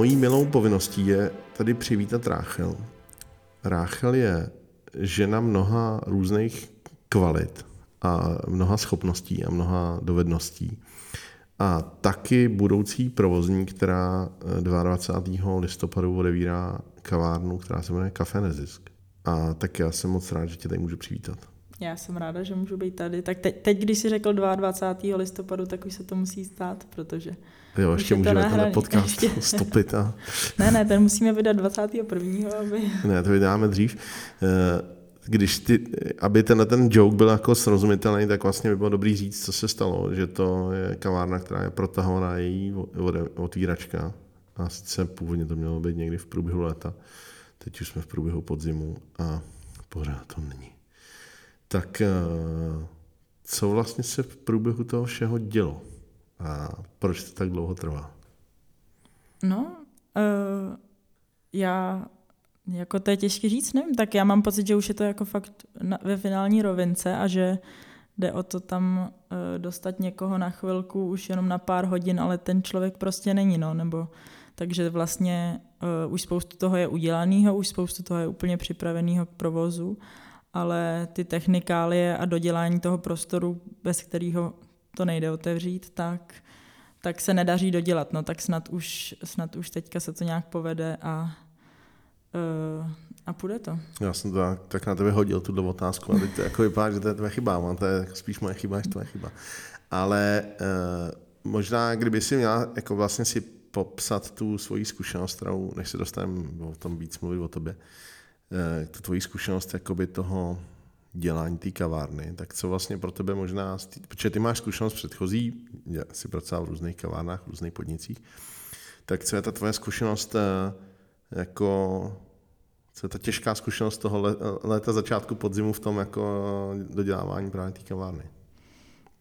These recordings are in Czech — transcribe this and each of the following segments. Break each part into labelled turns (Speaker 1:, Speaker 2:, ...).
Speaker 1: mojí milou povinností je tady přivítat Ráchel. Ráchel je žena mnoha různých kvalit a mnoha schopností a mnoha dovedností. A taky budoucí provozní, která 22. listopadu odevírá kavárnu, která se jmenuje Café Nezisk. A tak já jsem moc rád, že tě tady můžu přivítat.
Speaker 2: Já jsem ráda, že můžu být tady. Tak teď, teď když jsi řekl 22. listopadu, tak už se to musí stát, protože
Speaker 1: Jo, ještě můžeme ten podcast ještě. stopit. A...
Speaker 2: ne, ne, ten musíme vydat 21. aby...
Speaker 1: Ne, to vydáme dřív. Eh, když ty, aby tenhle ten joke byl jako srozumitelný, tak vlastně by bylo dobrý říct, co se stalo, že to je kavárna, která je protahovaná její otvíračka a sice původně to mělo být někdy v průběhu léta, teď už jsme v průběhu podzimu a pořád to není. Tak eh, co vlastně se v průběhu toho všeho dělo a proč to tak dlouho trvá?
Speaker 2: No, uh, já jako to je těžké říct, nevím, tak já mám pocit, že už je to jako fakt na, ve finální rovince a že jde o to tam uh, dostat někoho na chvilku už jenom na pár hodin, ale ten člověk prostě není, no, nebo takže vlastně uh, už spoustu toho je udělaného, už spoustu toho je úplně připraveného k provozu, ale ty technikálie a dodělání toho prostoru, bez kterého to nejde otevřít, tak, tak se nedaří dodělat. No tak snad už, snad už teďka se to nějak povede a Uh, a půjde to.
Speaker 1: Já jsem to tak, na tebe hodil tu otázku a teď to jako vypadá, že to je tvoje chyba, mám to je spíš moje chyba než tvoje chyba. Ale uh, možná, kdyby si měla jako vlastně si popsat tu svoji zkušenost, kterou, než se dostaneme o tom víc mluvit o tobě, uh, tu tvoji zkušenost jakoby toho dělání té kavárny, tak co vlastně pro tebe možná, protože ty máš zkušenost předchozí, jsi pracoval v různých kavárnách, v různých podnicích, tak co je ta tvoje zkušenost uh, jako co je ta těžká zkušenost toho léta začátku podzimu v tom jako dodělávání právě té kavárny?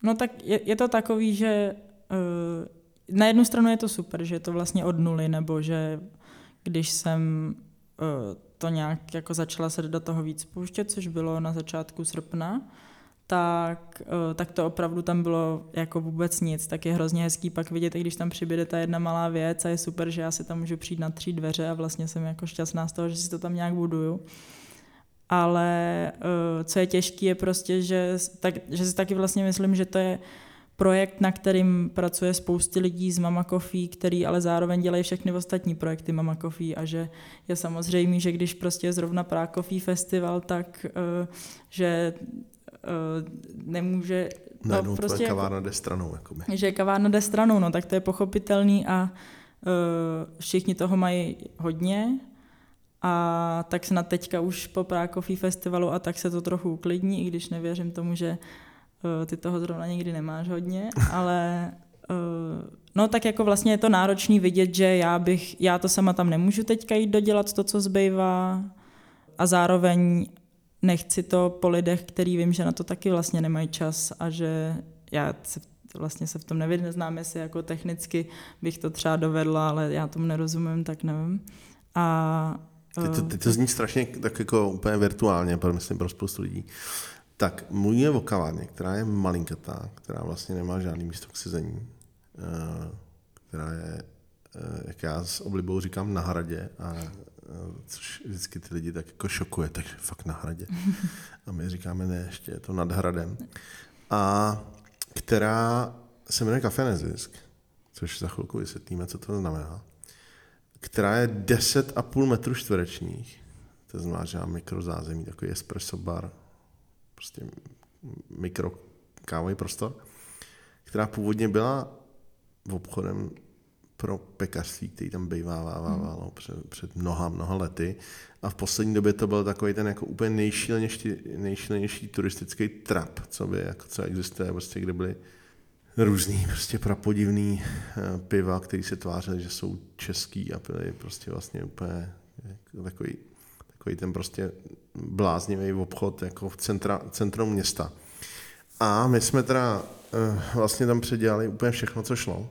Speaker 2: No tak je, je to takový, že uh, na jednu stranu je to super, že je to vlastně od nuly, nebo že když jsem uh, to nějak jako začala se do toho víc pouštět, což bylo na začátku srpna, tak, eh, tak to opravdu tam bylo jako vůbec nic. Tak je hrozně hezký pak vidět, když tam přibude ta jedna malá věc a je super, že já si tam můžu přijít na tři dveře a vlastně jsem jako šťastná z toho, že si to tam nějak buduju. Ale eh, co je těžké, je prostě, že, tak, že si taky vlastně myslím, že to je projekt, na kterým pracuje spousty lidí z Mama Coffee, který ale zároveň dělají všechny ostatní projekty Mama Coffee a že je samozřejmé, že když prostě je zrovna Prague Coffee Festival, tak eh, že uh, nemůže...
Speaker 1: Najednou no, prostě kavárna jako, jde stranou. Jakoby.
Speaker 2: Že kavárna jde stranou, no tak to je pochopitelný a uh, všichni toho mají hodně a tak snad teďka už po Prague Coffee Festivalu a tak se to trochu uklidní, i když nevěřím tomu, že ty toho zrovna nikdy nemáš hodně, ale uh, no tak jako vlastně je to náročný vidět, že já bych, já to sama tam nemůžu teďka jít dodělat to, co zbývá a zároveň nechci to po lidech, který vím, že na to taky vlastně nemají čas a že já se vlastně se v tom nevyznám, jestli jako technicky bych to třeba dovedla, ale já tomu nerozumím, tak nevím. A
Speaker 1: Teď to, teď to zní strašně tak jako úplně virtuálně, myslím, pro spoustu lidí. Tak mluvíme o kavárně, která je malinkatá, která vlastně nemá žádný místo k sezení, eh, která je, eh, jak já s oblibou říkám, na hradě a což vždycky ty lidi tak jako šokuje, takže fakt na hradě. A my říkáme, ne, ještě je to nad hradem. A která se jmenuje Café Nezisk, což za chvilku vysvětlíme, co to znamená, která je 10,5 metrů čtverečních, to znamená, že má mikrozázemí, takový espresso bar, prostě mikro kávový prostor, která původně byla v obchodem pro pekařství, který tam bývávalo hmm. před, před mnoha, mnoha lety. A v poslední době to byl takový ten jako úplně nejšílenější, nejšílenější turistický trap, co by, jako co existuje, prostě, kde byly různý prostě prapodivný eh, piva, který se tvářili, že jsou český a byly prostě vlastně úplně jako takový, takový ten prostě bláznivý obchod jako v centra, centrum města. A my jsme teda uh, vlastně tam předělali úplně všechno, co šlo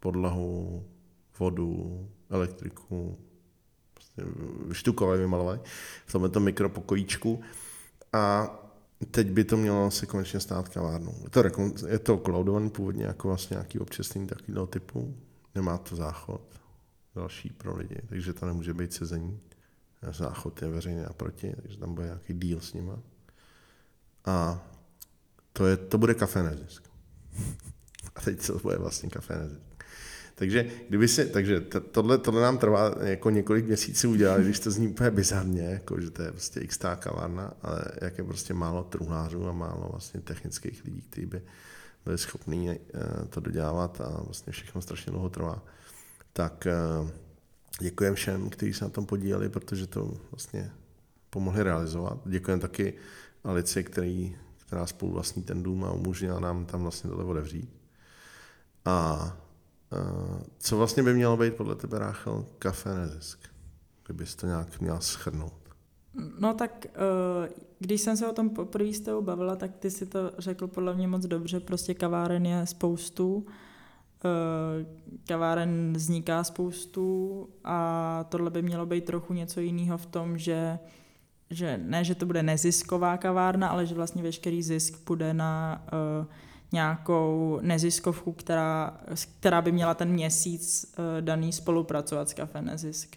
Speaker 1: podlahu, vodu, elektriku, prostě vyštukovali, vymalovali v tomto mikropokojíčku a teď by to mělo se konečně stát kavárnou. Je to, je to cloudovaný původně jako vlastně nějaký občasný takovýhle typu, nemá to záchod, další pro lidi, takže to nemůže být sezení. Záchod je veřejně a proti, takže tam bude nějaký deal s nima. A to, je, to bude kafe nezisk. A teď to bude vlastně kafe nezisk. Takže, kdyby si, takže tohle, tohle nám trvá jako několik měsíců udělat, když to zní úplně bizarně, jako, že to je prostě x kavárna, ale jak je prostě málo truhlářů a málo vlastně technických lidí, kteří by byli schopní eh, to dodělávat a vlastně všechno strašně dlouho trvá. Tak děkujem všem, kteří se na tom podíleli, protože to vlastně pomohli realizovat. Děkujem taky Alici, který, která spolu vlastní ten dům a umožnila nám tam vlastně tohle otevřít. A Uh, co vlastně by mělo být podle tebe, Ráchel, kafe nezisk? Kdybys to nějak měla schrnout.
Speaker 2: No tak, uh, když jsem se o tom poprvé s tebou bavila, tak ty si to řekl podle mě moc dobře. Prostě kaváren je spoustu, kaváren vzniká spoustu a tohle by mělo být trochu něco jiného v tom, že že ne, že to bude nezisková kavárna, ale že vlastně veškerý zisk půjde na uh, nějakou neziskovku, která, která by měla ten měsíc eh, daný spolupracovat s Kafe Nezisk.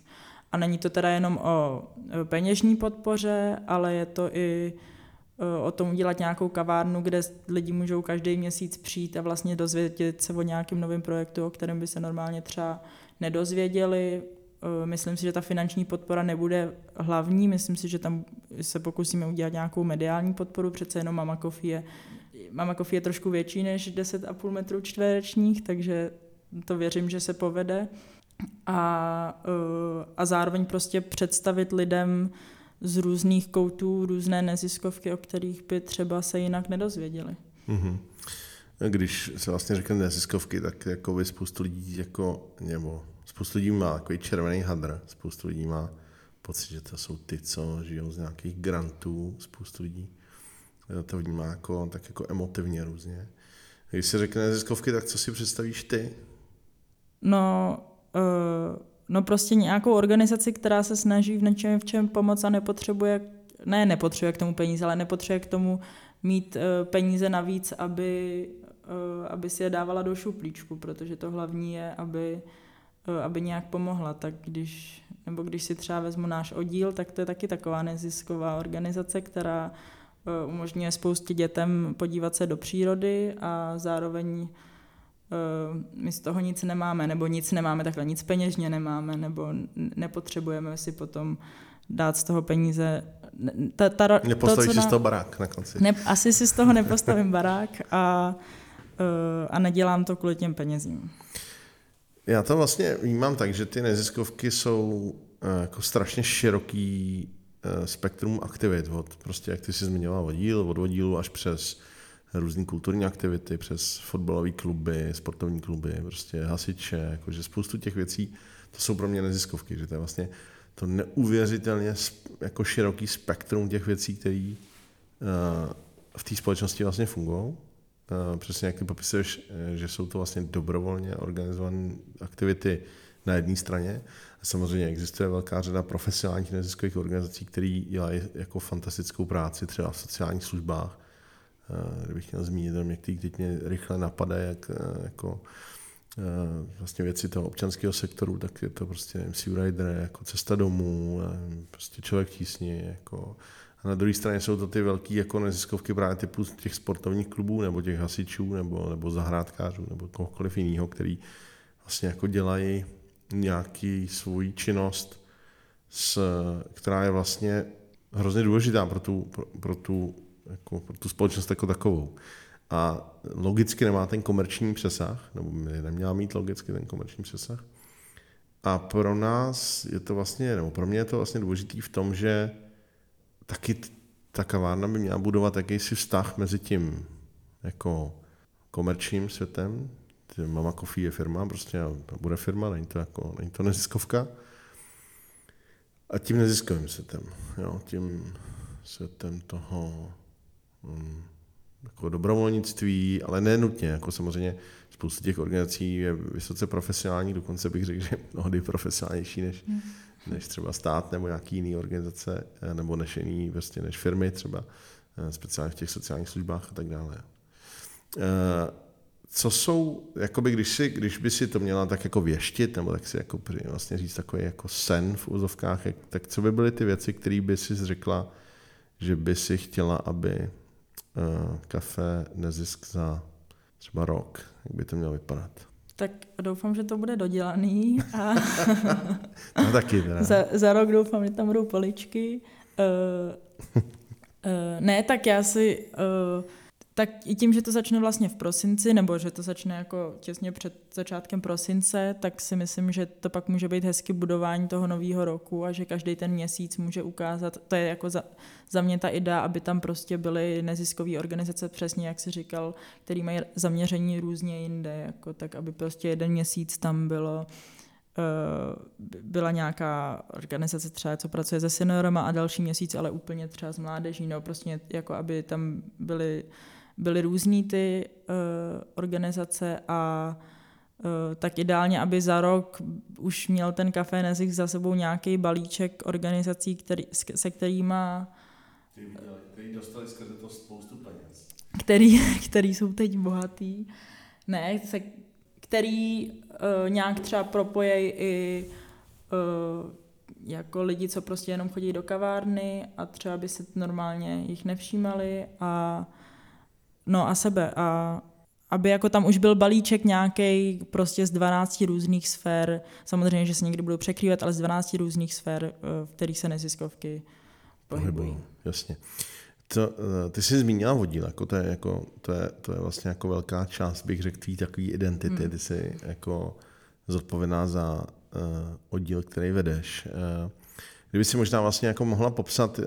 Speaker 2: A není to teda jenom o peněžní podpoře, ale je to i eh, o tom udělat nějakou kavárnu, kde lidi můžou každý měsíc přijít a vlastně dozvědět se o nějakém novém projektu, o kterém by se normálně třeba nedozvěděli. Eh, myslím si, že ta finanční podpora nebude hlavní, myslím si, že tam se pokusíme udělat nějakou mediální podporu, přece jenom Mama Coffee je Mama Coffee je trošku větší než 10,5 metrů čtverečních, takže to věřím, že se povede. A, eh, a zároveň prostě představit lidem z různých koutů různé neziskovky, o kterých by třeba se jinak nedozvěděli. Mm-hmm.
Speaker 1: Když se vlastně řekne neziskovky, tak jako by spoustu lidí jako, nebo spoustu lidí má takový červený hadr, spoustu lidí má pocit, že to jsou ty, co žijou z nějakých grantů, spoustu lidí to vnímá jako, tak jako emotivně různě. Když se řekne neziskovky, tak co si představíš ty?
Speaker 2: No, uh, no prostě nějakou organizaci, která se snaží v něčem v čem pomoct a nepotřebuje, ne nepotřebuje k tomu peníze, ale nepotřebuje k tomu mít uh, peníze navíc, aby, uh, aby si je dávala do šuplíčku, protože to hlavní je, aby, uh, aby nějak pomohla. Tak když, nebo když si třeba vezmu náš oddíl, tak to je taky taková nezisková organizace, která umožňuje spoustě dětem podívat se do přírody a zároveň my z toho nic nemáme, nebo nic nemáme takhle, nic peněžně nemáme, nebo nepotřebujeme si potom dát z toho peníze.
Speaker 1: Ta, ta, Nepostavíš to, si na... z toho barák na konci.
Speaker 2: Ne, asi si z toho nepostavím barák a, eh, a nedělám to kvůli těm penězím.
Speaker 1: Já to vlastně vnímám tak, že ty neziskovky jsou jako strašně široký Eh, spektrum aktivit, od prostě, jak ty jsi zmiňoval, oddíl, od oddílu až přes různé kulturní aktivity, přes fotbalové kluby, sportovní kluby, prostě hasiče, jakože spoustu těch věcí, to jsou pro mě neziskovky, že to je vlastně to neuvěřitelně jako široký spektrum těch věcí, které uh, v té společnosti vlastně fungují. Uh, přesně jak ty popisuješ, že jsou to vlastně dobrovolně organizované aktivity na jedné straně Samozřejmě existuje velká řada profesionálních neziskových organizací, které dělají jako fantastickou práci třeba v sociálních službách. Eh, kdybych měl zmínit některý, teď mě rychle napadají, jak, eh, jako eh, vlastně věci toho občanského sektoru, tak je to prostě MC Rider, jako cesta domů, prostě člověk tísni, jako. A na druhé straně jsou to ty velké jako neziskovky právě typu těch sportovních klubů, nebo těch hasičů, nebo, nebo zahrádkářů, nebo kohokoliv jiného, který vlastně jako dělají nějaký svou činnost, s, která je vlastně hrozně důležitá pro tu, pro, pro tu, jako, pro tu společnost jako takovou. A logicky nemá ten komerční přesah, nebo neměla mít logicky ten komerční přesah. A pro nás je to vlastně, nebo pro mě je to vlastně důležitý v tom, že taky ta kavárna by měla budovat jakýsi vztah mezi tím jako komerčním světem, Mama Coffee je firma, prostě bude firma, není to, jako, není to neziskovka. A tím neziskovým světem, jo, tím světem toho jako dobrovolnictví, ale ne nutně, jako samozřejmě spoustu těch organizací je vysoce profesionální, dokonce bych řekl, že mnohdy profesionálnější než, mm. než třeba stát nebo nějaký jiný organizace, eh, nebo než jiný, vlastně než firmy třeba, eh, speciálně v těch sociálních službách a tak dále. Eh, co jsou, jakoby když, si, když by si to měla tak jako věštit, nebo tak si jako vlastně říct takový jako sen v úzovkách, tak co by byly ty věci, které by si řekla, že by si chtěla, aby kafe nezisk za třeba rok, jak by to mělo vypadat?
Speaker 2: Tak doufám, že to bude dodělaný. A
Speaker 1: no taky teda.
Speaker 2: za, za rok doufám, že tam budou poličky. Uh, uh, ne, tak já si... Uh, tak i tím, že to začne vlastně v prosinci, nebo že to začne jako těsně před začátkem prosince, tak si myslím, že to pak může být hezky budování toho nového roku a že každý ten měsíc může ukázat, to je jako za, za mě ta idea, aby tam prostě byly neziskové organizace, přesně jak si říkal, který mají zaměření různě jinde, jako tak, aby prostě jeden měsíc tam bylo eh, byla nějaká organizace třeba, co pracuje se seniorama a další měsíc, ale úplně třeba s mládeží, no prostě jako aby tam byly byly různý ty uh, organizace a uh, tak ideálně, aby za rok už měl ten Café Nezik za sebou nějaký balíček organizací, který, se kterými
Speaker 1: který dostali skrze to spoustu peněz.
Speaker 2: Který, který jsou teď bohatý. Ne, se, který uh, nějak třeba propojejí i uh, jako lidi, co prostě jenom chodí do kavárny a třeba by se normálně jich nevšímali a No a sebe. A aby jako tam už byl balíček nějaký prostě z 12 různých sfér, samozřejmě, že se někdy budou překrývat, ale z 12 různých sfér, eh, v kterých se neziskovky pohybují.
Speaker 1: Jasně. To, eh, ty jsi zmínila vodíl, jako to, je, jako, to, je, to je vlastně jako velká část, bych řekl, tvý takový identity. Hmm. Ty jsi jako zodpovědná za uh, oddíl, který vedeš. Uh, Kdyby si možná vlastně jako mohla popsat eh,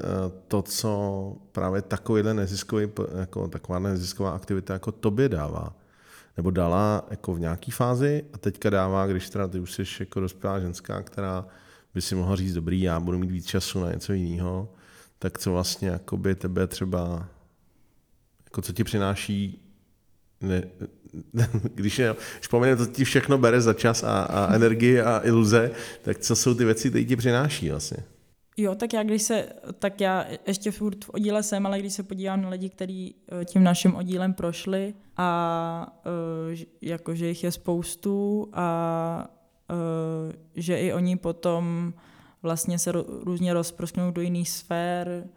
Speaker 1: to, co právě takovýhle neziskový, jako taková nezisková aktivita jako tobě dává, nebo dala jako v nějaký fázi a teďka dává, když teda ty už jsi jako dospělá ženská, která by si mohla říct, dobrý, já budu mít víc času na něco jiného, tak co vlastně jako by tebe třeba, jako co ti přináší ne, když, je, když pomenu, to ti všechno bere za čas a, a energii a iluze, tak co jsou ty věci, které ti přináší vlastně?
Speaker 2: Jo, tak já když se, tak já ještě furt v oddíle jsem, ale když se podívám na lidi, kteří eh, tím naším oddílem prošli a uh, jakože jich je spoustu a uh, že i oni potom vlastně se různě rozprosknou do jiných sfér,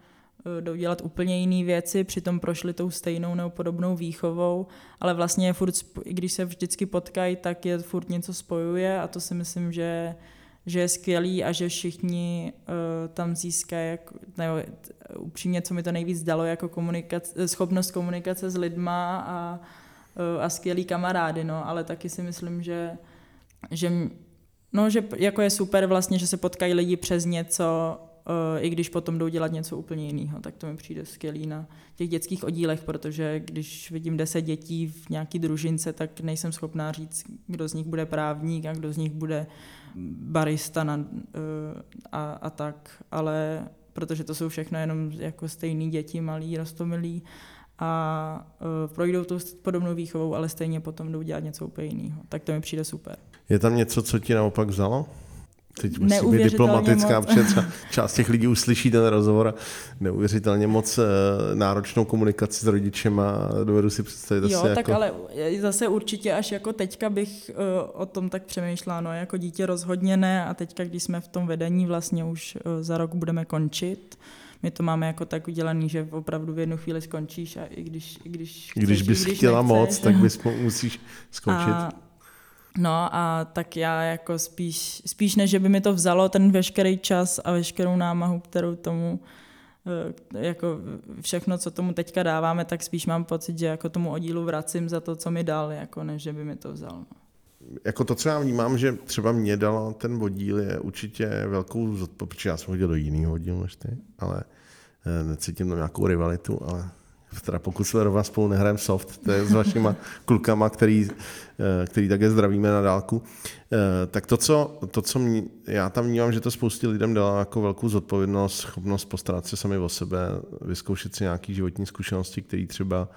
Speaker 2: jdou dělat úplně jiné věci, přitom prošli tou stejnou nebo podobnou výchovou, ale vlastně je furt, i když se vždycky potkají, tak je furt něco spojuje a to si myslím, že že je skvělý a že všichni uh, tam získají, jako, nebo upřímně, co mi to nejvíc dalo, jako komunikace, schopnost komunikace s lidma a, uh, a skvělý kamarády, no, ale taky si myslím, že, že No, že jako je super vlastně, že se potkají lidi přes něco, uh, i když potom jdou dělat něco úplně jiného, tak to mi přijde skvělý na těch dětských oddílech, protože když vidím deset dětí v nějaký družince, tak nejsem schopná říct, kdo z nich bude právník a kdo z nich bude barista na, uh, a, a tak, ale protože to jsou všechno jenom jako stejný děti, malí, rostomilí a uh, projdou tu podobnou výchovou, ale stejně potom jdou dělat něco úplně jiného. Tak to mi přijde super.
Speaker 1: Je tam něco, co ti naopak vzalo? Teď musí být diplomatická, moc. protože část těch lidí uslyší ten rozhovor a neuvěřitelně moc uh, náročnou komunikaci s rodičem a dovedu si představit
Speaker 2: Jo,
Speaker 1: asi
Speaker 2: tak
Speaker 1: jako...
Speaker 2: ale zase určitě až jako teďka bych uh, o tom tak přemýšlela, no jako dítě rozhodně ne a teďka, když jsme v tom vedení vlastně už uh, za rok budeme končit, my to máme jako tak udělaný, že opravdu v jednu chvíli skončíš a i když, i když,
Speaker 1: chceš, když bys když chtěla nechceš, moc, tak bys musíš skončit. A
Speaker 2: No a tak já jako spíš, spíš než, že by mi to vzalo ten veškerý čas a veškerou námahu, kterou tomu eh, jako všechno, co tomu teďka dáváme, tak spíš mám pocit, že jako tomu oddílu vracím za to, co mi dal, jako než, že by mi to vzal. No.
Speaker 1: Jako to, co já vnímám, že třeba mě dal ten oddíl, je určitě velkou zodpovědnost, protože já jsem hodil do jiného oddílu než ty, ale eh, necítím tam nějakou rivalitu, ale teda pokud se rovna spolu nehrajeme soft, to je s vašima klukama, který, eh, který také zdravíme na dálku, eh, tak to, co, to, co mě, já tam vnímám, že to spoustě lidem dala jako velkou zodpovědnost, schopnost postarat se sami o sebe, vyzkoušet si nějaké životní zkušenosti, které třeba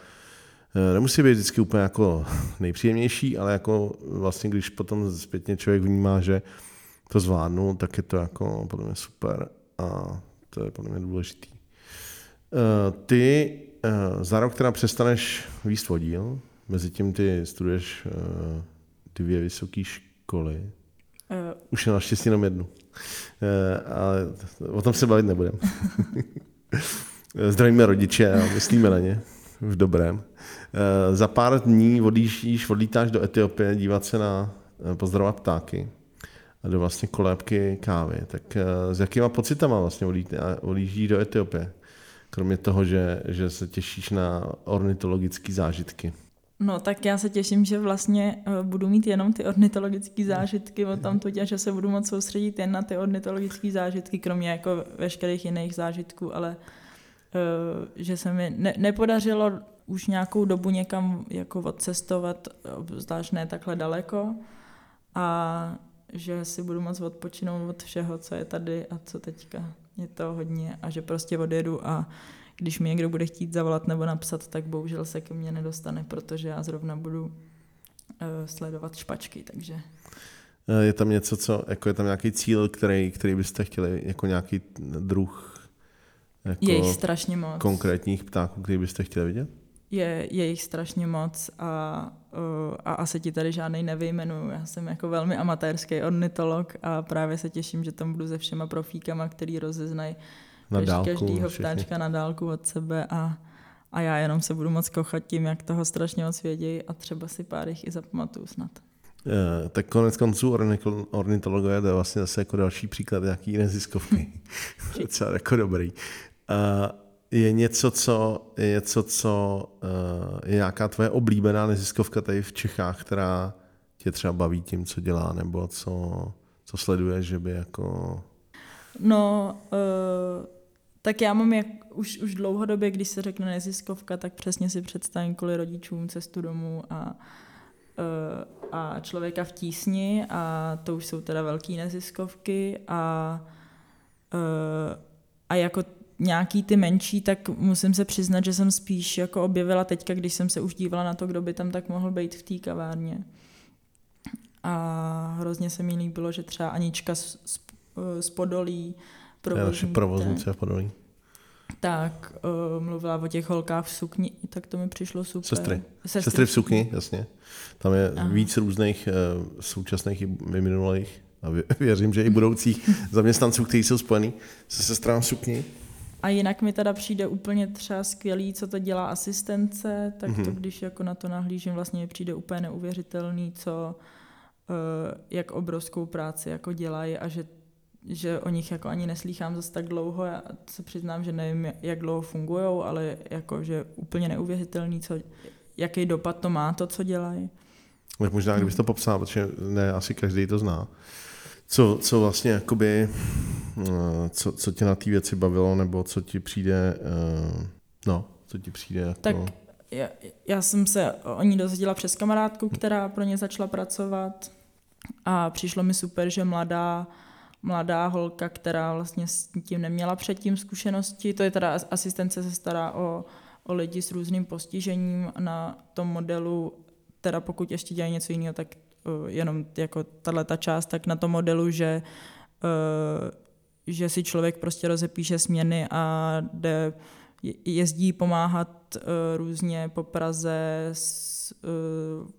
Speaker 1: eh, nemusí být vždycky úplně jako nejpříjemnější, ale jako vlastně, když potom zpětně člověk vnímá, že to zvládnu, tak je to jako podle mě super a to je podle mě důležitý. Ty za rok teda přestaneš výst vodíl, mezi tím ty studuješ uh, dvě vysoké školy.
Speaker 2: Uh,
Speaker 1: Už je naštěstí jenom jednu. Uh, ale o tom se bavit nebudeme. Zdravíme rodiče a myslíme na ně v dobrém. Uh, za pár dní odjíždíš, odlítáš do Etiopie dívat se na uh, pozdravovat ptáky a do vlastně kolébky kávy. Tak uh, s jakýma pocitama vlastně odjíždíš do Etiopie? Kromě toho, že, že se těšíš na ornitologické zážitky.
Speaker 2: No tak já se těším, že vlastně uh, budu mít jenom ty ornitologické zážitky o tam a že se budu moc soustředit jen na ty ornitologické zážitky, kromě jako veškerých jiných zážitků, ale uh, že se mi ne- nepodařilo už nějakou dobu někam jako odcestovat, zvlášť ne takhle daleko a že si budu moc odpočinout od všeho, co je tady a co teďka je to hodně a že prostě odjedu a když mi někdo bude chtít zavolat nebo napsat, tak bohužel se ke mně nedostane, protože já zrovna budu uh, sledovat špačky, takže...
Speaker 1: Eh, je tam něco, co, jako je tam nějaký cíl, který, který byste chtěli, jako nějaký druh
Speaker 2: jako je jich strašně moc.
Speaker 1: konkrétních ptáků, který byste chtěli vidět?
Speaker 2: Je, je jich strašně moc a, a asi ti tady žádný nevyjmenuju. Já jsem jako velmi amatérský ornitolog a právě se těším, že tam budu se všema profíkama, který rozeznají každýho vtáčka na dálku od sebe a, a já jenom se budu moc kochat tím, jak toho strašně moc vědějí a třeba si pár jich i zapamatuju snad.
Speaker 1: Je, tak konec konců ornitologové to je vlastně zase jako další příklad jaký neziskovky. Docela jako dobrý. Uh, je něco, co, je, něco, co uh, je nějaká tvoje oblíbená neziskovka tady v Čechách, která tě třeba baví tím, co dělá, nebo co, co sleduje, že by jako...
Speaker 2: No, uh, tak já mám jak, už, už dlouhodobě, když se řekne neziskovka, tak přesně si představím kvůli rodičům cestu domů a, uh, a člověka v tísni a to už jsou teda velké neziskovky a, a jako nějaký ty menší, tak musím se přiznat, že jsem spíš jako objevila teďka, když jsem se už dívala na to, kdo by tam tak mohl být v té kavárně. A hrozně se mi líbilo, že třeba Anička z, z, z Podolí,
Speaker 1: provoznice v Podolí.
Speaker 2: Tak uh, mluvila o těch holkách v sukni, tak to mi přišlo super.
Speaker 1: Sestry. Sestry, Sestry v sukni, jasně. Tam je Aha. víc různých uh, současných i minulých a věřím, že i budoucích zaměstnanců, kteří jsou spojení se sestrám v sukni.
Speaker 2: A jinak mi teda přijde úplně třeba skvělý, co to dělá asistence, tak mm-hmm. to mhm. když jako na to nahlížím, vlastně mi přijde úplně neuvěřitelný, co, uh, jak obrovskou práci jako dělají a že, že o nich jako ani neslýchám zase tak dlouho. Já se přiznám, že nevím, jak dlouho fungují, ale jako, že úplně neuvěřitelný, co, jaký dopad to má, to, co dělají.
Speaker 1: Tak možná, kdybys to popsal, protože ne, asi každý to zná co, co vlastně jakoby, eh, co, co tě na té věci bavilo, nebo co ti přijde, eh, no, co ti přijde jako...
Speaker 2: Tak já, já jsem se o ní dozvěděla přes kamarádku, která pro ně začala pracovat. A přišlo mi super, že mladá, mladá holka, která vlastně s tím neměla předtím zkušenosti, to je teda asistence se stará o, o lidi s různým postižením na tom modelu, teda pokud ještě dělají něco jiného, tak Eh, jenom jako tahle ta část, tak na tom modelu, že, eh, že si člověk prostě rozepíše směny a jde, jezdí pomáhat eh, různě po Praze s,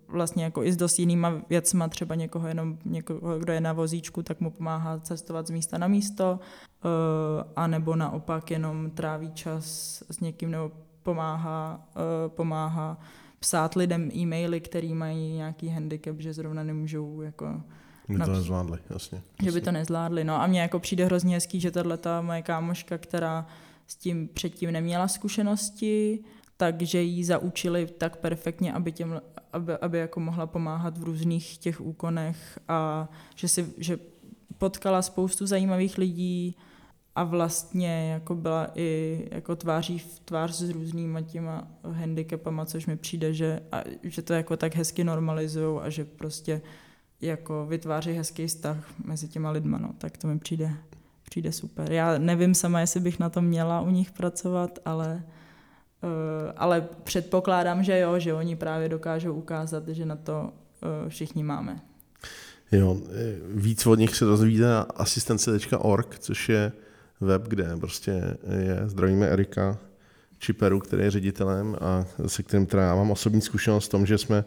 Speaker 2: vlastně jako i s dost jinýma věcma, třeba někoho jenom, někoho, kdo je na vozíčku, tak mu pomáhá cestovat z místa na místo, a nebo naopak jenom tráví čas s někým nebo pomáhá, pomáhá psát lidem e-maily, který mají nějaký handicap, že zrovna nemůžou jako...
Speaker 1: By to nezvládli, jasně.
Speaker 2: Že by to nezvládli, no a mně jako přijde hrozně hezký, že tahle ta moje kámoška, která s tím předtím neměla zkušenosti, takže jí zaučili tak perfektně, aby, těm, aby, aby jako mohla pomáhat v různých těch úkonech a že, si, že potkala spoustu zajímavých lidí, a vlastně jako byla i jako tváří v tvář s různýma těma handicapama, což mi přijde, že, a, že to jako tak hezky normalizují a že prostě jako vytváří hezký vztah mezi těma lidma, no, tak to mi přijde, přijde super. Já nevím sama, jestli bych na to měla u nich pracovat, ale, uh, ale předpokládám, že jo, že oni právě dokážou ukázat, že na to uh, všichni máme.
Speaker 1: Jo, víc od nich se dozvíte na asistence.org, což je web, kde prostě je, zdravíme Erika, Čiperu, který je ředitelem a se kterým teda já mám osobní zkušenost v tom, že jsme,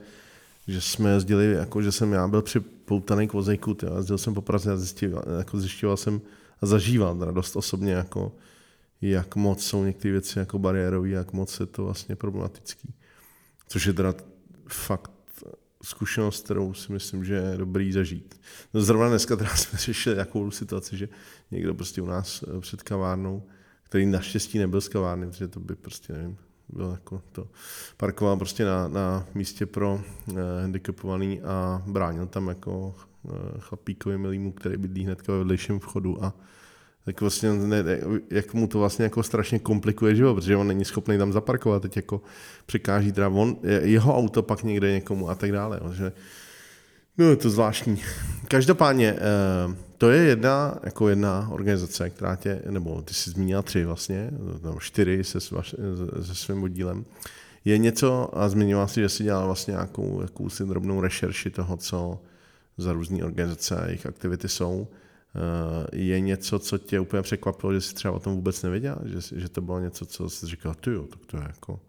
Speaker 1: že jsme jezdili, jako že jsem já byl připoutaný k vozejku, jezdil jsem po Praze a zjistil, jako zjišťoval jsem a zažíval teda dost osobně, jako, jak moc jsou některé věci jako bariérové, jak moc je to vlastně problematický. Což je teda fakt zkušenost, kterou si myslím, že je dobrý zažít. No zrovna dneska teda jsme řešili takovou situaci, že někdo prostě u nás před kavárnou, který naštěstí nebyl z kavárny, protože to by prostě, nevím, bylo jako to, parkoval prostě na, na místě pro eh, handicapovaný a bránil tam jako eh, chlapíkovi milýmu, který bydlí hnedka ve vedlejším vchodu a tak vlastně ne, jak mu to vlastně jako strašně komplikuje život, protože on není schopný tam zaparkovat, teď jako překáží teda on, jeho auto pak někde někomu a tak dále. že, no je to zvláštní. Každopádně, eh, to je jedna, jako jedna organizace, která tě, nebo ty jsi zmínila tři vlastně, nebo čtyři se, se svým oddílem, je něco, a zmiňoval si, že jsi dělal vlastně nějakou jakousi drobnou rešerši toho, co za různé organizace a jejich aktivity jsou. Eh, je něco, co tě úplně překvapilo, že jsi třeba o tom vůbec nevěděl, že, že to bylo něco, co jsi říkal, ty jo, tak to je jako...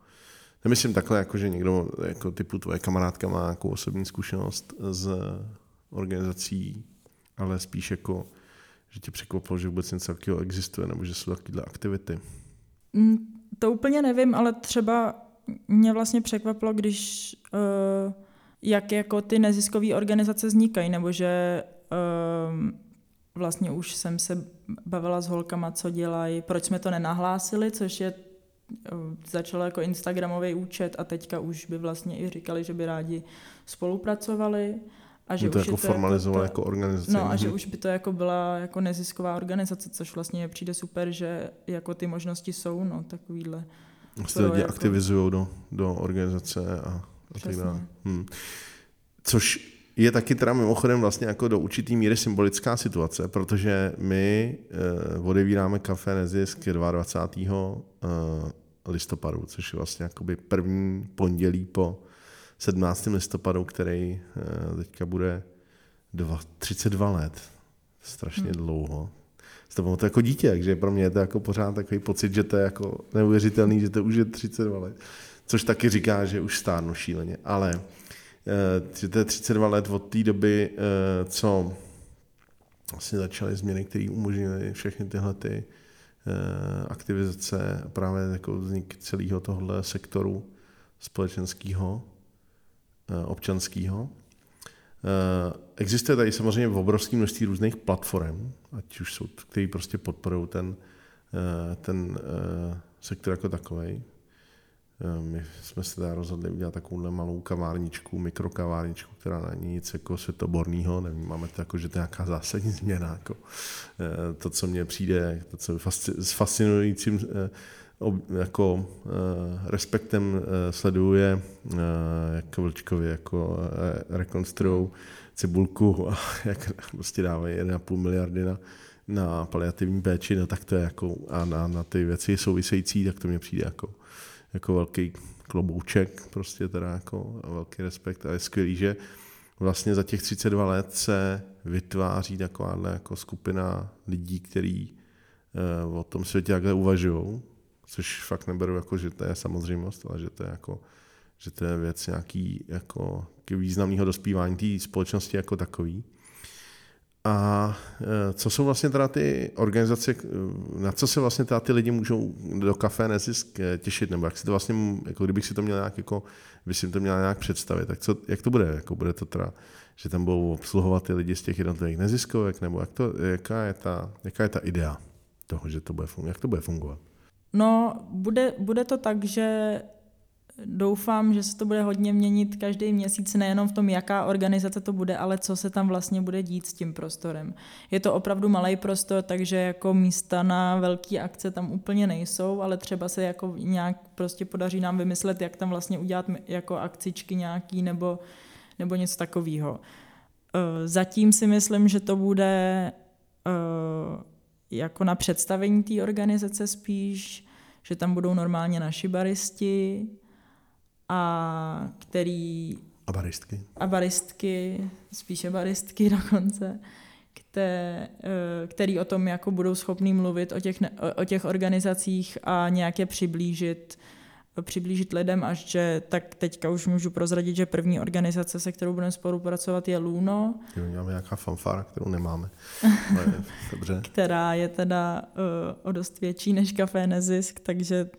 Speaker 1: Nemyslím takhle, jako, že někdo jako typu tvoje kamarádka má nějakou osobní zkušenost z organizací, ale spíš jako, že tě překvapilo, že vůbec něco takového existuje, nebo že jsou takovéhle aktivity.
Speaker 2: Mm, to úplně nevím, ale třeba mě vlastně překvapilo, když uh, jak jako ty neziskové organizace vznikají, nebo že uh, vlastně už jsem se bavila s holkama, co dělají, proč jsme to nenahlásili, což je eh, začalo jako Instagramový účet a teďka už by vlastně i říkali, že by rádi spolupracovali. A
Speaker 1: že to už jako formalizovali jako, jako organizace.
Speaker 2: No a že už by to jako byla jako nezisková organizace, což vlastně přijde super, že jako ty možnosti jsou, no takovýhle.
Speaker 1: Se lidi jako... aktivizují do, do organizace a, a tak dále. Hmm. Což je taky teda mimochodem vlastně jako do určitý míry symbolická situace, protože my uh, odevíráme kafe Nezisk 22. Uh, listopadu, což je vlastně jakoby první pondělí po 17. listopadu, který uh, teďka bude dva, 32 let. Strašně hmm. dlouho. To to jako dítě, takže pro mě je to jako pořád takový pocit, že to je jako neuvěřitelný, že to už je 32 let. Což taky říká, že už stárnu šíleně. Ale Eh, že to je 32 let od té doby, eh, co vlastně začaly změny, které umožnily všechny tyhle ty eh, aktivizace a právě jako vznik celého tohle sektoru společenského, občanského. Existuje tady samozřejmě v obrovském množství různých platform, ať už jsou, které prostě podporují ten, ten sektor jako takový. Eh, my jsme se teda rozhodli udělat takovouhle malou kavárničku, mikrokavárničku, která není nic jako světoborného, nevnímáme to jako, že to je nějaká zásadní změna. Jako, eh, to, co mně přijde, to, co s fascinujícím eh, jako respektem sleduje, jak Vlčkovi jako rekonstruují cibulku a jak prostě dávají 1,5 miliardy na, na paliativní péči, no tak to je jako, a na, na ty věci související, tak to mně přijde jako jako velký klobouček, prostě teda jako velký respekt. A je skvělý, že vlastně za těch 32 let se vytváří takováhle jako skupina lidí, uh, o tom světě takhle uvažují, což fakt neberu jako, že to je samozřejmost, ale že to je jako že to je věc nějaký jako významného dospívání té společnosti jako takový. A e, co jsou vlastně teda ty organizace, na co se vlastně teda ty lidi můžou do kafe Nezisk e, těšit, nebo jak si to vlastně, jako kdybych si to měl nějak, jako, si to měl nějak představit, tak co, jak to bude, jako bude to teda, že tam budou obsluhovat ty lidi z těch jednotlivých neziskovek, nebo jak to, jaká je ta, jaká je ta idea toho, že to bude fungovat, jak to bude fungovat?
Speaker 2: No, bude, bude to tak, že doufám, že se to bude hodně měnit každý měsíc, nejenom v tom, jaká organizace to bude, ale co se tam vlastně bude dít s tím prostorem. Je to opravdu malý prostor, takže jako místa na velké akce tam úplně nejsou, ale třeba se jako nějak prostě podaří nám vymyslet, jak tam vlastně udělat jako akcičky nějaký nebo, nebo něco takového. Eh, zatím si myslím, že to bude eh, jako na představení té organizace spíš, že tam budou normálně naši baristi, a který...
Speaker 1: A baristky.
Speaker 2: A baristky, spíše baristky dokonce, které, eh, který o tom jako budou schopní mluvit o těch, o těch organizacích a nějak je přiblížit přiblížit lidem, až že tak teďka už můžu prozradit, že první organizace, se kterou budeme spolupracovat, je Luno.
Speaker 1: Máme nějaká fanfára, kterou nemáme. Dobře.
Speaker 2: která je teda uh, o dost větší než Café Nezisk, takže,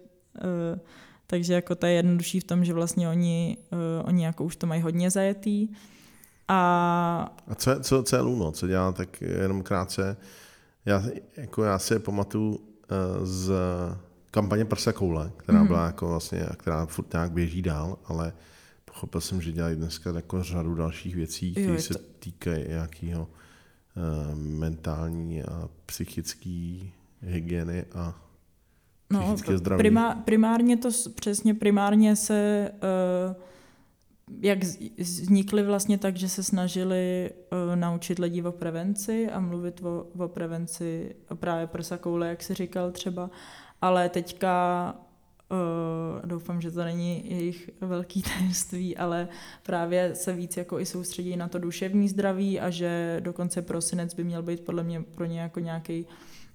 Speaker 2: uh, takže jako to je jednodušší v tom, že vlastně oni, uh, oni jako už to mají hodně zajetý. A,
Speaker 1: a co, co, co je Luno? Co dělá? Tak jenom krátce. Já, jako já si pamatuju uh, z kampaně Prsa koule, která mm. byla jako vlastně, která furt nějak běží dál, ale pochopil jsem, že dělají dneska jako řadu dalších věcí, které se to... týkají nějakého uh, mentální a psychické hygieny a no, zdraví.
Speaker 2: Primá, primárně to přesně primárně se uh, jak vznikly vlastně tak, že se snažili uh, naučit lidi o prevenci a mluvit o, o prevenci právě prsa koule, jak si říkal třeba, ale teďka uh, doufám, že to není jejich velký tajemství, ale právě se víc jako i soustředí na to duševní zdraví a že dokonce prosinec by měl být podle mě pro ně jako nějaký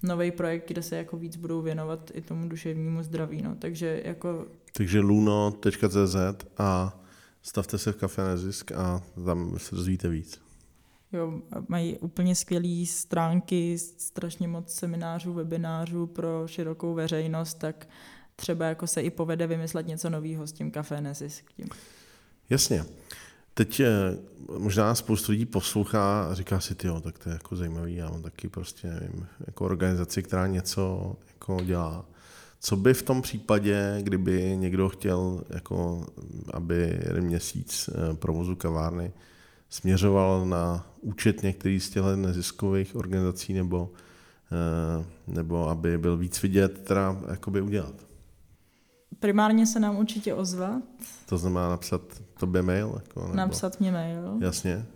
Speaker 2: nový projekt, kde se jako víc budou věnovat i tomu duševnímu zdraví. No. Takže jako...
Speaker 1: Takže luno.cz a stavte se v kafe Nezisk a tam se dozvíte víc.
Speaker 2: Jo, mají úplně skvělé stránky, strašně moc seminářů, webinářů pro širokou veřejnost, tak třeba jako se i povede vymyslet něco nového s tím kafé Nezisk. Tím.
Speaker 1: Jasně. Teď eh, možná spoustu lidí poslouchá a říká si, jo, tak to je jako zajímavý, já mám taky prostě, nevím, jako organizaci, která něco jako dělá. Co by v tom případě, kdyby někdo chtěl, jako, aby jeden měsíc eh, provozu kavárny směřoval na účet některý z těchto neziskových organizací nebo, eh, nebo aby byl víc vidět, teda jakoby udělat?
Speaker 2: Primárně se nám určitě ozvat.
Speaker 1: To znamená napsat tobě mail? Jako,
Speaker 2: nebo... Napsat mě mail.
Speaker 1: Jasně.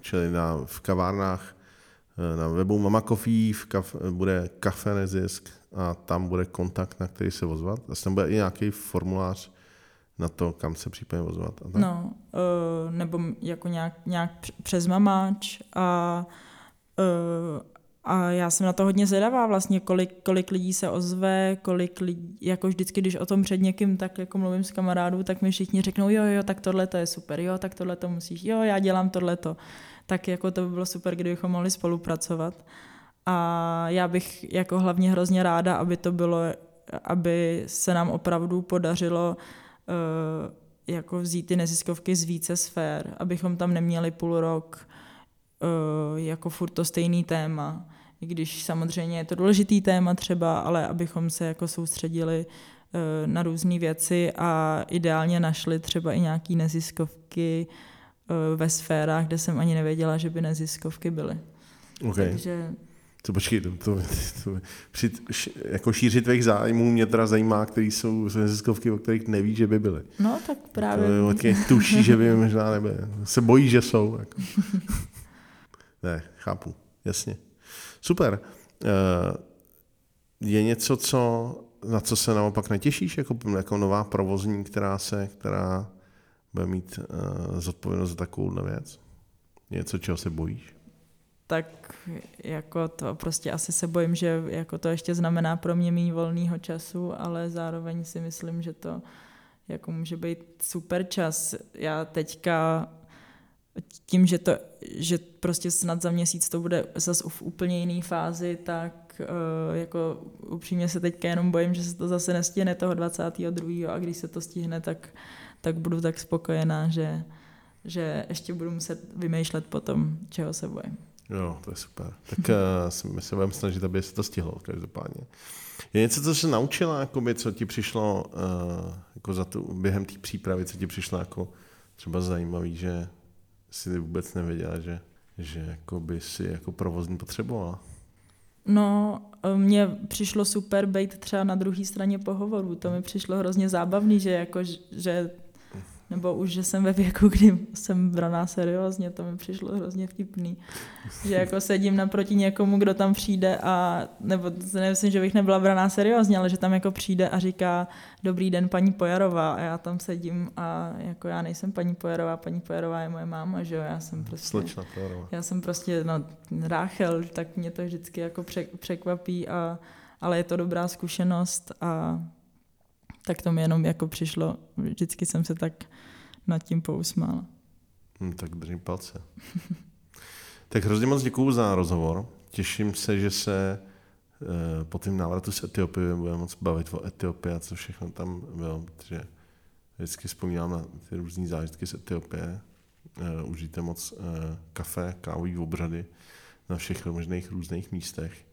Speaker 1: Čili na, v kavárnách eh, na webu Mama Coffee v kaf, bude kafe nezisk a tam bude kontakt, na který se ozvat. A tam bude i nějaký formulář, na to, kam se případně ozvat. A
Speaker 2: tak? No, uh, nebo jako nějak, nějak přes mamáč a, uh, a já jsem na to hodně zvědavá vlastně, kolik, kolik lidí se ozve, kolik lidí, jako vždycky, když o tom před někým tak jako mluvím s kamarádů, tak mi všichni řeknou, jo, jo, tak tohle to je super, jo, tak tohle to musíš, jo, já dělám tohle to. Tak jako to by bylo super, kdybychom mohli spolupracovat. A já bych jako hlavně hrozně ráda, aby to bylo, aby se nám opravdu podařilo uh, jako vzít ty neziskovky z více sfér, abychom tam neměli půl rok uh, jako furt to stejný téma. I když samozřejmě je to důležitý téma třeba, ale abychom se jako soustředili uh, na různé věci a ideálně našli třeba i nějaké neziskovky ve sférách, kde jsem ani nevěděla, že by neziskovky byly.
Speaker 1: Okay. Takže to počkej, to, to, to, při, jako šířit tvých zájmů mě teda zajímá, který jsou neziskovky, o kterých neví, že by byly.
Speaker 2: No, tak právě.
Speaker 1: To, tuší, že by možná nebyly. Se bojí, že jsou. Jako. ne, chápu, jasně. Super. Eh, je něco, co, na co se naopak netěšíš, jako, jako nová provozní, která se, která bude mít uh, zodpovědnost za takovou věc? Něco, čeho se bojíš?
Speaker 2: Tak jako to prostě asi se bojím, že jako to ještě znamená pro mě méně volného času, ale zároveň si myslím, že to jako může být super čas. Já teďka tím, že, to, že prostě snad za měsíc to bude zase v úplně jiné fázi, tak uh, jako upřímně se teďka jenom bojím, že se to zase nestihne toho 22. a když se to stihne, tak, tak budu tak spokojená, že, že ještě budu muset vymýšlet potom, čeho se bojím.
Speaker 1: Jo, to je super. Tak uh, my se budeme snažit, aby se to stihlo každopádně. Je něco, co jsi naučila, jakoby, co ti přišlo uh, jako za tu, během té přípravy, co ti přišlo jako třeba zajímavý, že si vůbec nevěděla, že, že jakoby si jako provozní potřebovala?
Speaker 2: No, mně přišlo super být třeba na druhé straně pohovoru. To mi přišlo hrozně zábavný, že jako, že nebo už, že jsem ve věku, kdy jsem braná seriózně, to mi přišlo hrozně vtipný. Že jako sedím naproti někomu, kdo tam přijde a, nebo nemyslím, že bych nebyla braná seriózně, ale že tam jako přijde a říká dobrý den paní Pojarová a já tam sedím a jako já nejsem paní Pojarová, paní Pojarová je moje máma, že jo, já jsem prostě...
Speaker 1: Slečna Pojarová.
Speaker 2: Já jsem prostě, no, Ráchel, tak mě to vždycky jako překvapí a ale je to dobrá zkušenost a tak to mi jenom jako přišlo, vždycky jsem se tak nad tím pousmála.
Speaker 1: Hmm, tak držím palce. tak hrozně moc děkuju za rozhovor. Těším se, že se e, po tím návratu z Etiopie budeme moc bavit o Etiopii a co všechno tam bylo, protože vždycky vzpomínám na ty různé zážitky z Etiopie. E, užijte moc e, kafe, kávový obřady na všech možných různých místech.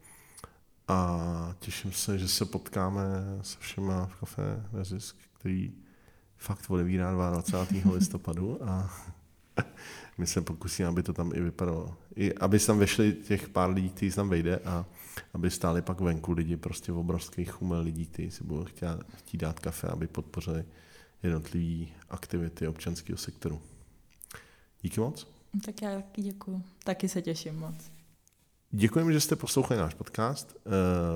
Speaker 1: A těším se, že se potkáme se všema v kafe Nezisk, který fakt odevírá 22. listopadu a my se pokusíme, aby to tam i vypadalo. I aby tam vešli těch pár lidí, kteří tam vejde a aby stáli pak venku lidi, prostě v obrovských chumel lidí, kteří si budou chtít, chtít dát kafe, aby podpořili jednotlivé aktivity občanského sektoru. Díky moc.
Speaker 2: Tak já taky děkuji. Taky se těším moc.
Speaker 1: Děkujeme, že jste poslouchali náš podcast. Eh,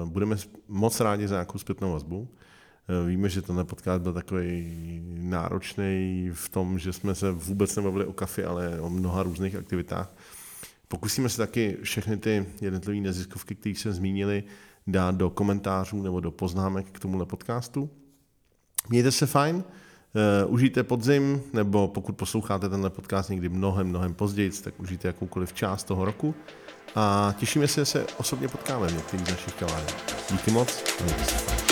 Speaker 1: budeme moc rádi za nějakou zpětnou vazbu. Eh, víme, že tenhle podcast byl takový náročný v tom, že jsme se vůbec nebavili o kafi, ale o mnoha různých aktivitách. Pokusíme se taky všechny ty jednotlivé neziskovky, které se zmínili, dát do komentářů nebo do poznámek k tomuhle podcastu. Mějte se fajn, uh, užijte podzim, nebo pokud posloucháte tenhle podcast někdy mnohem, mnohem později, tak užijte jakoukoliv část toho roku a těšíme se, že se osobně potkáme v některých našich kaváren. Díky moc. Mějte se.